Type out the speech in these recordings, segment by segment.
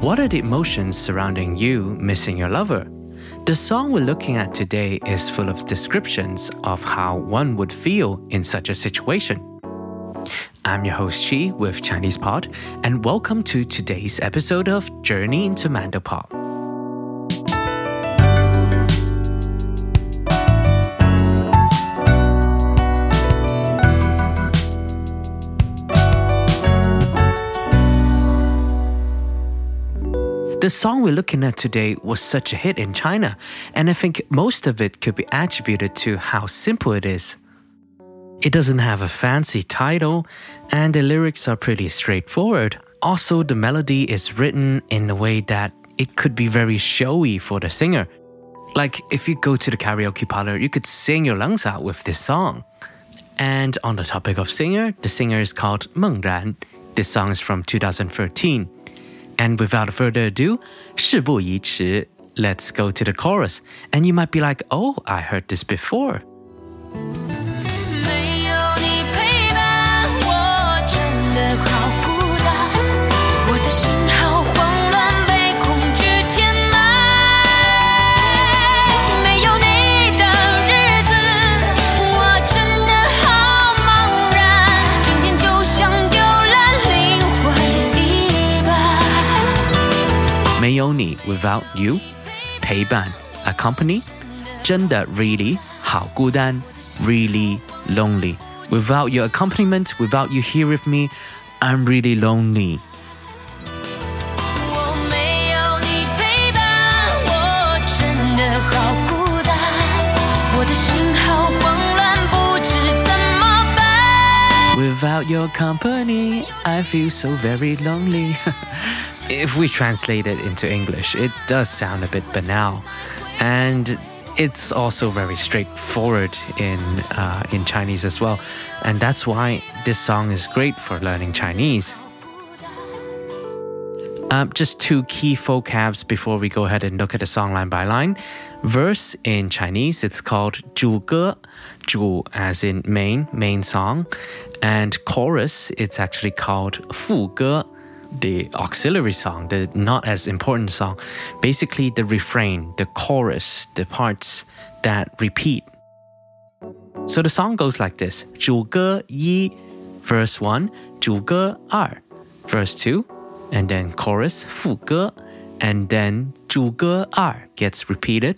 What are the emotions surrounding you missing your lover? The song we're looking at today is full of descriptions of how one would feel in such a situation. I'm your host Chi with Chinese Pod, and welcome to today's episode of Journey into Mandopop. The song we're looking at today was such a hit in China, and I think most of it could be attributed to how simple it is. It doesn't have a fancy title, and the lyrics are pretty straightforward. Also, the melody is written in a way that it could be very showy for the singer. Like if you go to the karaoke parlor, you could sing your lungs out with this song. And on the topic of singer, the singer is called Meng Ran. This song is from 2013. And without further ado, 事不宜迟, let's go to the chorus. And you might be like, oh, I heard this before. 没有你 without you 陪伴 accompany 真的 really 好孤单 really lonely without your accompaniment without you here with me I'm really lonely 我没有你陪伴，我真的好孤单，我的心好慌乱，不知怎么办。 Without your company, I feel so very lonely. if we translate it into English, it does sound a bit banal. And it's also very straightforward in, uh, in Chinese as well. And that's why this song is great for learning Chinese. Um, just two key vocabs before we go ahead and look at the song line by line. Verse in Chinese, it's called 主歌,主 as in main, main song. And chorus, it's actually called 副歌, the auxiliary song, the not as important song. Basically, the refrain, the chorus, the parts that repeat. So the song goes like this 主歌一 verse 1, 主歌二 verse 2, and then chorus 副歌 and then 主歌二 gets repeated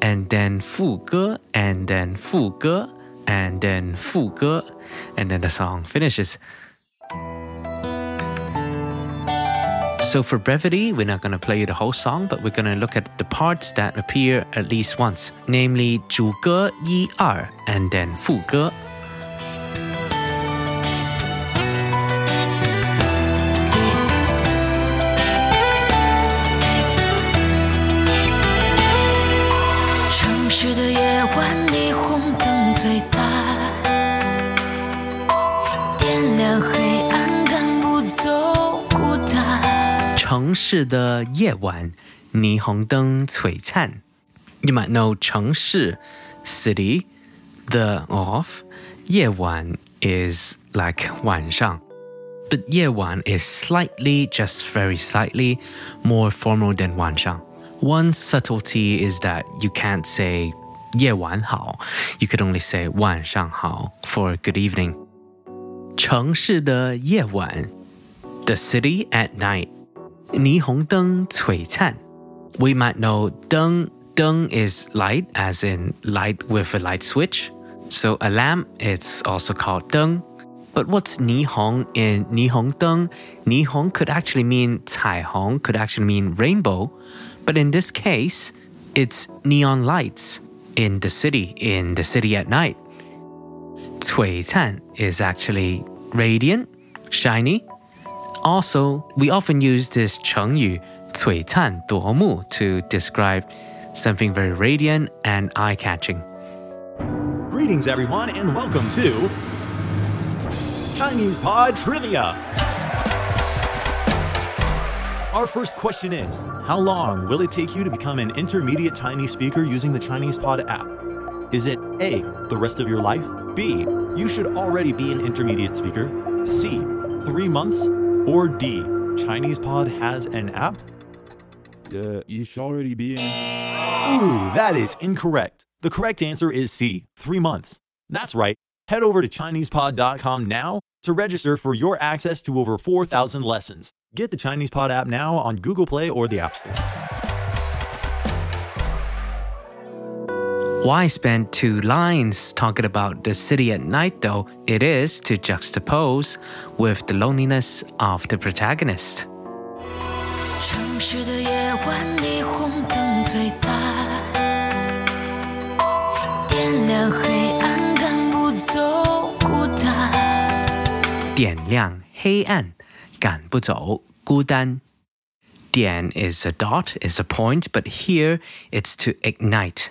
and then 副歌 and then 副歌 and then 副歌 and then the song finishes. So for brevity, we're not going to play you the whole song, but we're going to look at the parts that appear at least once, namely 主歌一二 and then 副歌. 城市的夜晚，霓虹灯璀璨，点亮黑 城市的夜晚，霓虹灯璀璨. You might know 城市 city, the of 夜晚 is like 晚上. But 夜晚 is slightly, just very slightly, more formal than 晚上. One subtlety is that you can't say 夜晚好. You could only say 晚上好 for good evening. 城市的夜晚 The city at night. 霓虹灯璀璨. We might know deng is light, as in light with a light switch. So a lamp, it's also called deng. But what's nihong in nihong deng? Nihong could actually mean hong, could actually mean rainbow. But in this case, it's neon lights in the city, in the city at night. Cui is actually radiant, shiny, Also, we often use this 成语璀璨夺目 to describe something very radiant and eye-catching. Greetings, everyone, and welcome to Chinese Pod Trivia. Our first question is How long will it take you to become an intermediate Chinese speaker using the Chinese Pod app? Is it A, the rest of your life? B, you should already be an intermediate speaker? C, three months? Or D, Chinese Pod has an app? Uh, you should already be in. Ooh, that is incorrect. The correct answer is C, three months. That's right. Head over to ChinesePod.com now to register for your access to over 4,000 lessons. Get the Chinese Pod app now on Google Play or the App Store. Why spend two lines talking about the city at night, though? It is to juxtapose with the loneliness of the protagonist. 城市的夜晚，霓虹灯最在，点亮黑暗，赶不走孤单。点亮黑暗，赶不走孤单。点 is a dot, is a point, but here it's to ignite.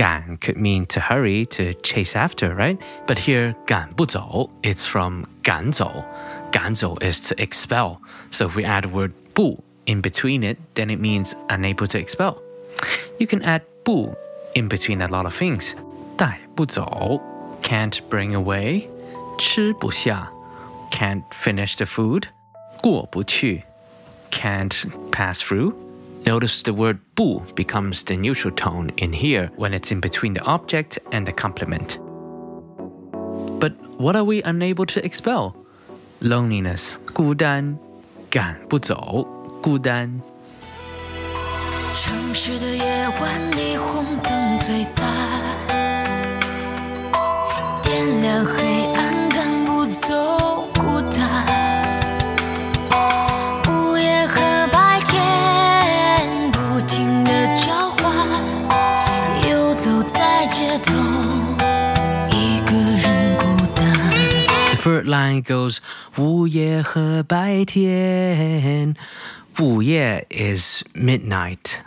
Gan could mean to hurry, to chase after, right? But here, 赶不走, it's from 赶走.赶走 is to expel. So if we add the word 不 in between it, then it means unable to expel. You can add 不 in between a lot of things. 带不走 can't bring away. 吃不下 can't finish the food. 过不去 can't pass through. Notice the word 不 becomes the neutral tone in here when it's in between the object and the complement. But what are we unable to expel? Loneliness, 孤单,赶不走,孤单.城市的夜晚，霓虹灯最在，点亮黑暗，赶不走 line goes 午夜和白天.午夜 is midnight.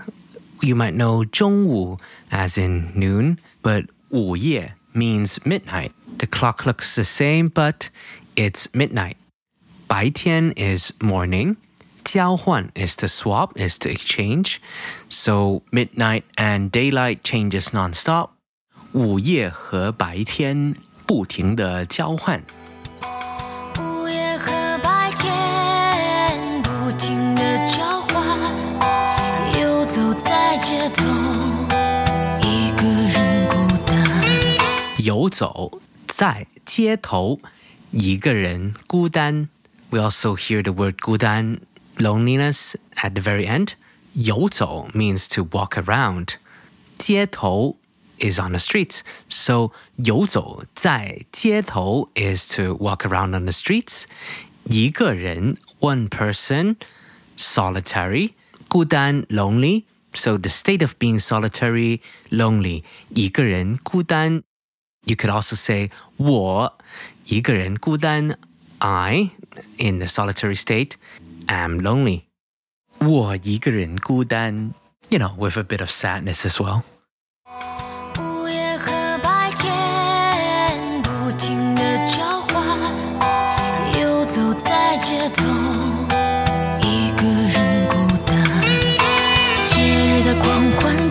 You might know 中午 as in noon, but 午夜 means midnight. The clock looks the same, but it's midnight. 白天 is morning. 交换 is to swap, is to exchange. So midnight and daylight changes nonstop. 午夜和白天不停的交换。 街头，一个人孤单。游走在街头，一个人孤单。We also hear the word 孤单 loneliness at the very end. 游走 means to walk around. 街头 is on the streets. So 游走在街头 is to walk around on the streets. 一个人 one person solitary. 孤单 lonely. So the state of being solitary, lonely. 一个人孤单 you could also say 我一个人孤单 I in the solitary state am lonely 我一个人孤单 you know with a bit of sadness as well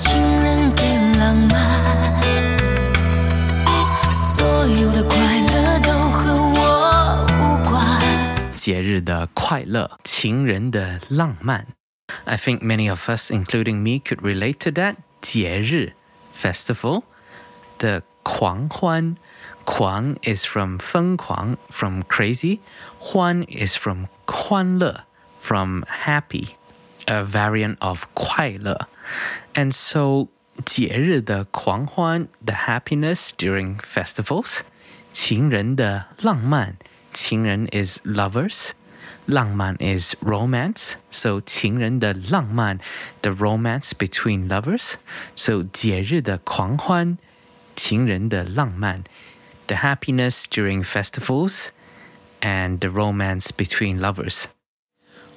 情人给浪漫，所有的快乐都和我无关。节日的快乐情人的浪漫 I think many of us including me could relate to that 节日 festival the 狂欢狂 is from 疯狂 from crazy 欢 is from 欢乐 from happy a variant of 快乐 and so 节日的狂欢 the happiness during festivals 情人的浪漫情人 is lovers 浪漫 is romance so 情人的浪漫 the romance between lovers so 节日的狂欢 情人的浪漫，the happiness during festivals and the romance between lovers.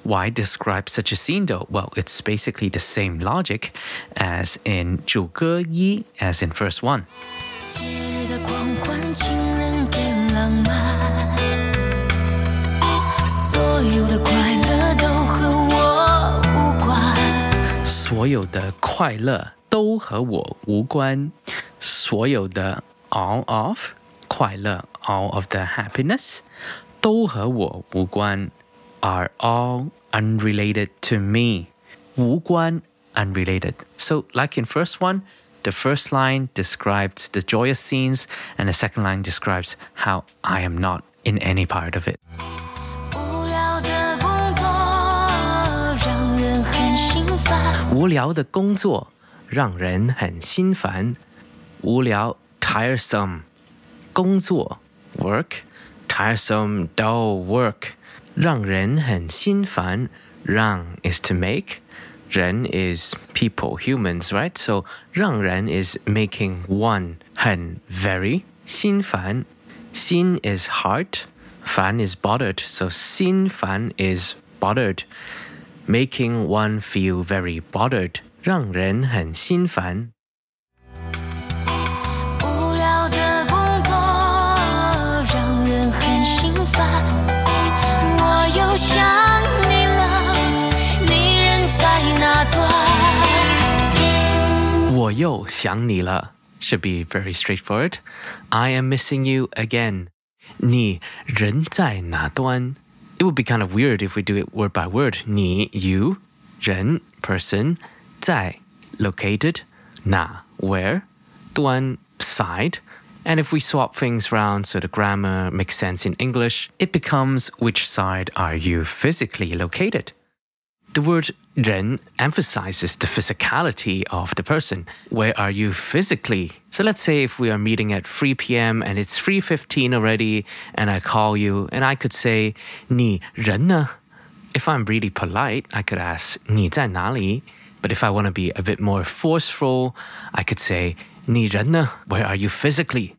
Why describe such a scene though? Well, it's basically the same logic as in 主歌一 as in verse 1. 节日的狂欢，情人给浪漫，所有的快乐都和我无关。所有的快乐都和我无关。所有的 all of 快乐 all of the happiness 都和我无关 are all unrelated to me. Wu guan, unrelated. So, like in first one, the first line describes the joyous scenes, and the second line describes how I am not in any part of it. tiresome 工作 work tiresome dull work 让人很心烦。让 is to make. is people, humans, right? So 让人 is making one 很 very 心烦. Xin is heart. Fan is bothered. So xin fan is bothered. Making one feel very bothered. 让人很心烦。我又想你了 should be very straightforward. I am missing you again. 你人在哪端? It would be kind of weird if we do it word by word. 你 you 人 person 在 located 哪 where 端 side. And if we swap things around so the grammar makes sense in English, it becomes which side are you physically located? The word 人 emphasizes the physicality of the person. Where are you physically? So let's say if we are meeting at 3 p.m. and it's 3:15 already and I call you and I could say 你人呢? If I'm really polite, I could ask 你在哪里? But if I want to be a bit more forceful, I could say 你人呢? Where are you physically?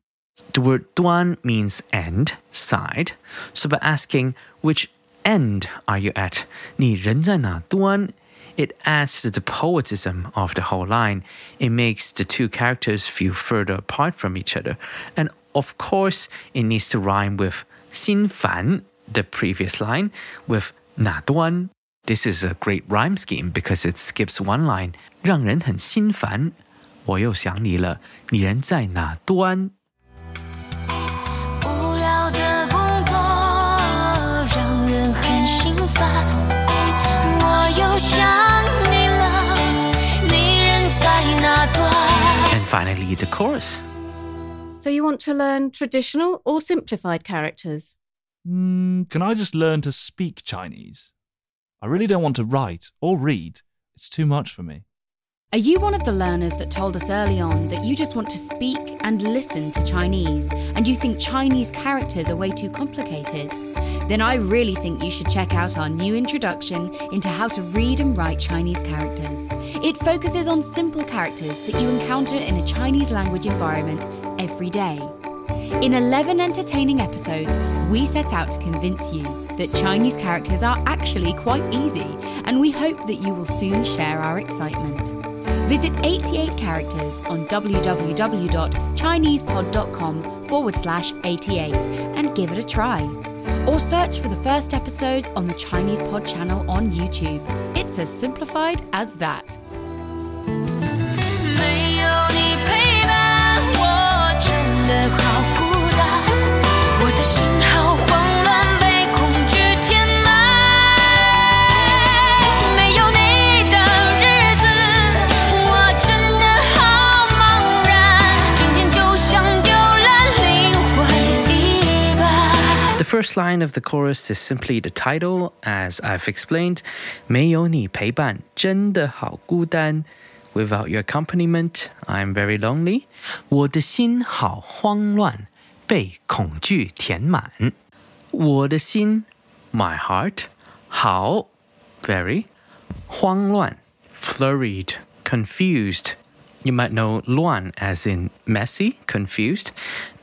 The word 端 means end, side. So by asking which end are you at? 你人在哪端? It adds to the poetism of the whole line. It makes the two characters feel further apart from each other. And of course, it needs to rhyme with 心烦, the previous line, with 哪端. This is a great rhyme scheme because it skips one line. 让人很心烦。我又想你了，你人在哪端？ Finally, the chorus. So you want to learn traditional or simplified characters? Mm, can I just learn to speak Chinese? I really don't want to write or read. It's too much for me. Are you one of the learners that told us early on that you just want to speak and listen to Chinese and you think Chinese characters are way too complicated? Then I really think you should check out our new introduction into how to read and write Chinese characters. It focuses on simple characters that you encounter in a Chinese language environment every day. In 11 entertaining episodes, we set out to convince you that Chinese characters are actually quite easy, and we hope that you will soon share our excitement. Visit 88 characters on www.chinesepod.com forward slash 88 and give it a try. Or search for the first episodes on the Chinese Pod channel on YouTube. It's as simplified as that. first line of the chorus is simply the title, as I've explained. 没有你陪伴，真的好孤单。Without your accompaniment, I'm very lonely. 我的心好慌乱，被恐惧填满。我的心，my heart，好，very，慌乱，flurried, confused, You might know 乱 as in messy, confused,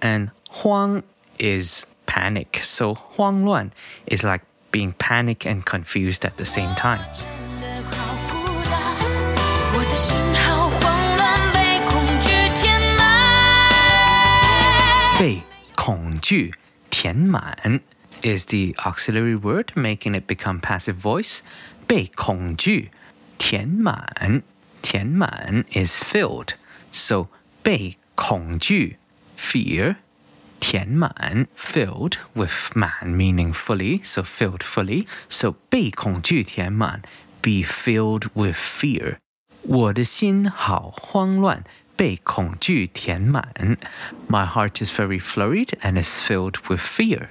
and 慌 is panic. So 慌乱 is like being panic and confused at the same time. 真的好孤单，我的心好慌乱，被恐惧填满。被恐惧填满 is the auxiliary word, making it become passive voice. 被恐惧填满填满 is filled. So 被恐惧 fear 填满 filled with 满 meaning fully, so filled fully. So 被恐惧填满 be filled with fear. 我的心好慌乱，被恐惧填满。My heart is very flurried and is filled with fear.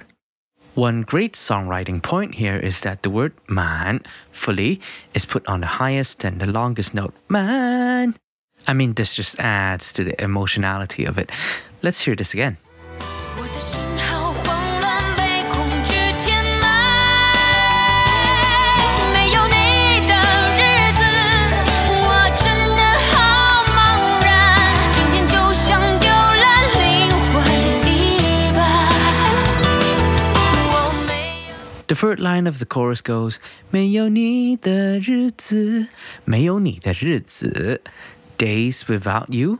One great songwriting point here is that the word man, fully, is put on the highest and the longest note. Man. I mean, this just adds to the emotionality of it. Let's hear this again. The third line of the chorus goes, 没有你的日子，没有你的日子，days without you，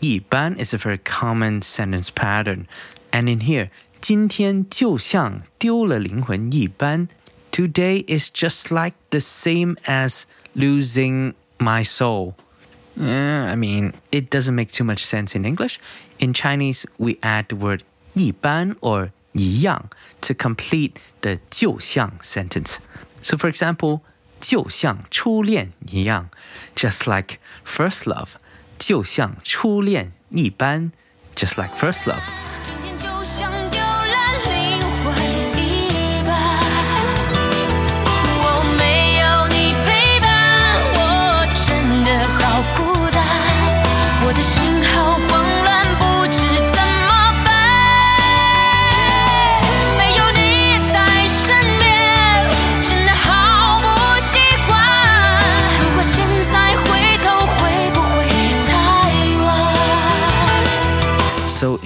一般 is a very common sentence pattern. And in here, 今天就像丢了灵魂一般。Today is just like the same as losing my soul. Yeah, I mean, it doesn't make too much sense in English. In Chinese, we add the word 一般 or 一样 to complete the 就像 sentence. So, for example, 就像初恋一样 just like first love. 就像初恋一般 just like first love.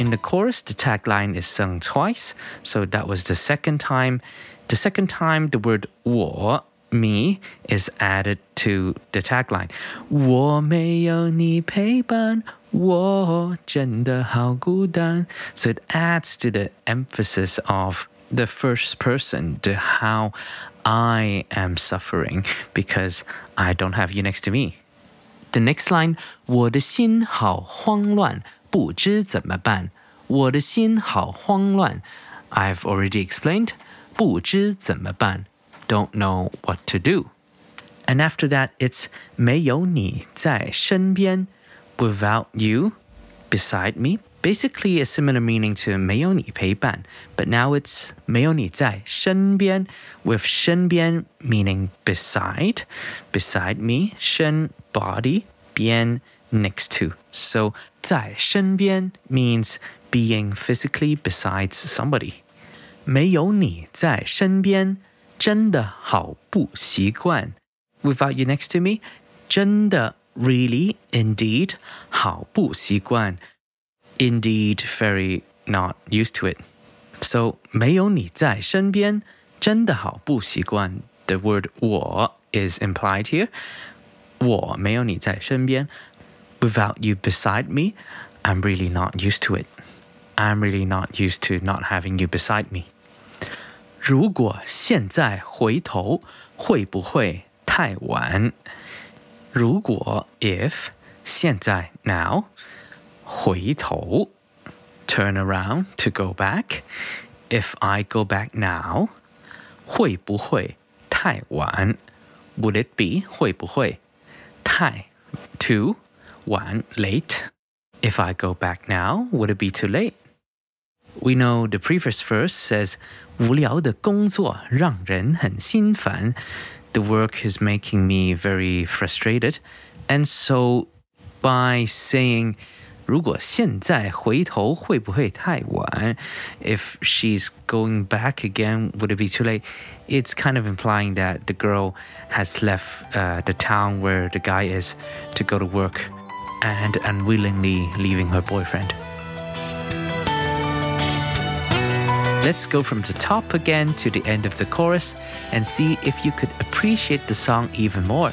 in the chorus, the tagline is sung twice. So that was the second time. The second time, the word 我 me is added to the tagline. 我没有你陪伴，我真的好孤单. So it adds to the emphasis of the first person to how I am suffering because I don't have you next to me. The next line, 我的心好慌乱， 不知怎么办。我的心好慌乱。I've already explained. 不知怎么办。Don't know what to do. And after that, it's 没有你在身边。Without you beside me. Basically a similar meaning to 没有你陪伴, but now it's 没有你在身边 with 身边 meaning beside, beside me, 身 body, 边 next to. So 在身边 means being physically besides somebody. 没有你在身边，真的好不习惯。Without you next to me，真的 really indeed 好不习惯。Indeed, very not used to it. So 没有你在身边，真的好不习惯。The word 我 is implied here. 我没有你在身边。 Without you beside me, I'm really not used to it. I'm really not used to not having you beside me. 如果现在回头，会不会太晚？如果 if 现在 now 回头 turn around to go back. If I go back now, 会不会太晚？Would it be 会不会太 to 晚 late. If I go back now, would it be too late? We know the previous verse says 无聊的工作让人很心烦. The work is making me very frustrated. And so by saying 如果现在回头会不会太晚? If she's going back again, would it be too late? It's kind of implying that the girl has left uh, the town where the guy is to go to work and unwillingly leaving her boyfriend. Let's go from the top again to the end of the chorus and see if you could appreciate the song even more.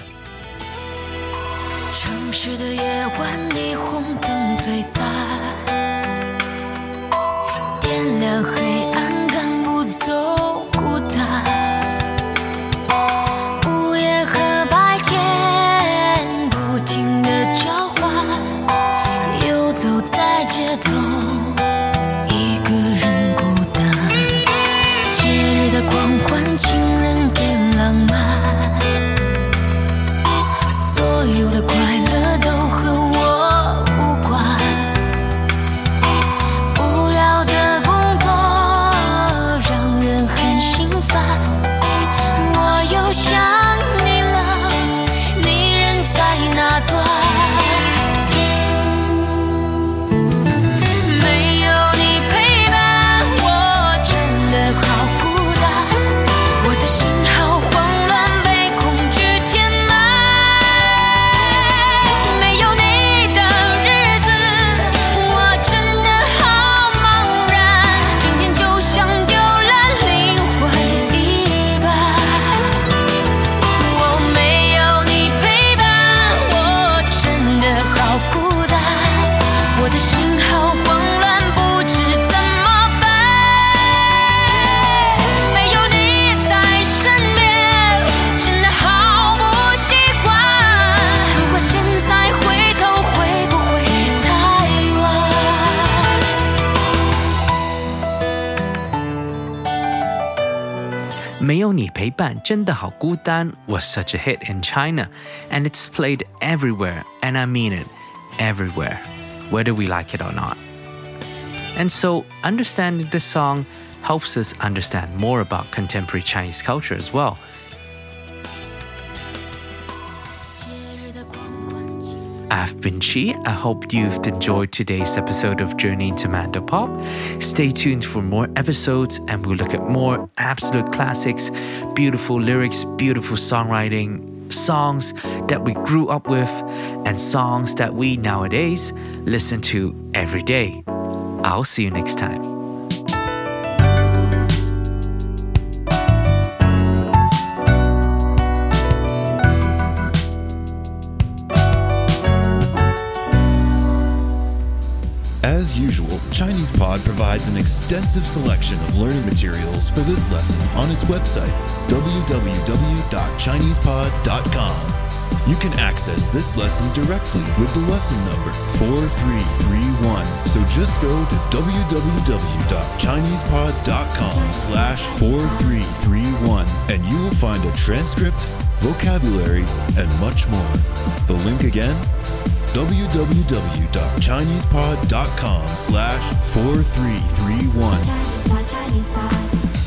城市的夜晚，霓虹灯最在，点亮黑暗，赶不走孤单。 陪伴，真的好孤单 was such a hit in China, and it's played everywhere, and I mean it, everywhere, whether we like it or not. And so, understanding this song helps us understand more about contemporary Chinese culture as well. I've. I hope you've enjoyed today's episode of Journey into Mando Pop. Stay tuned for more episodes and we'll look at more absolute classics, beautiful lyrics, beautiful songwriting, songs that we grew up with, and songs that we nowadays listen to every day. I'll see you next time. As usual, ChinesePod provides an extensive selection of learning materials for this lesson on its website, www.chinesepod.com. You can access this lesson directly with the lesson number 4331. So just go to www.chinesepod.com slash 4331 and you will find a transcript, vocabulary, and much more. The link again, www.chinesepod.com slash 4331.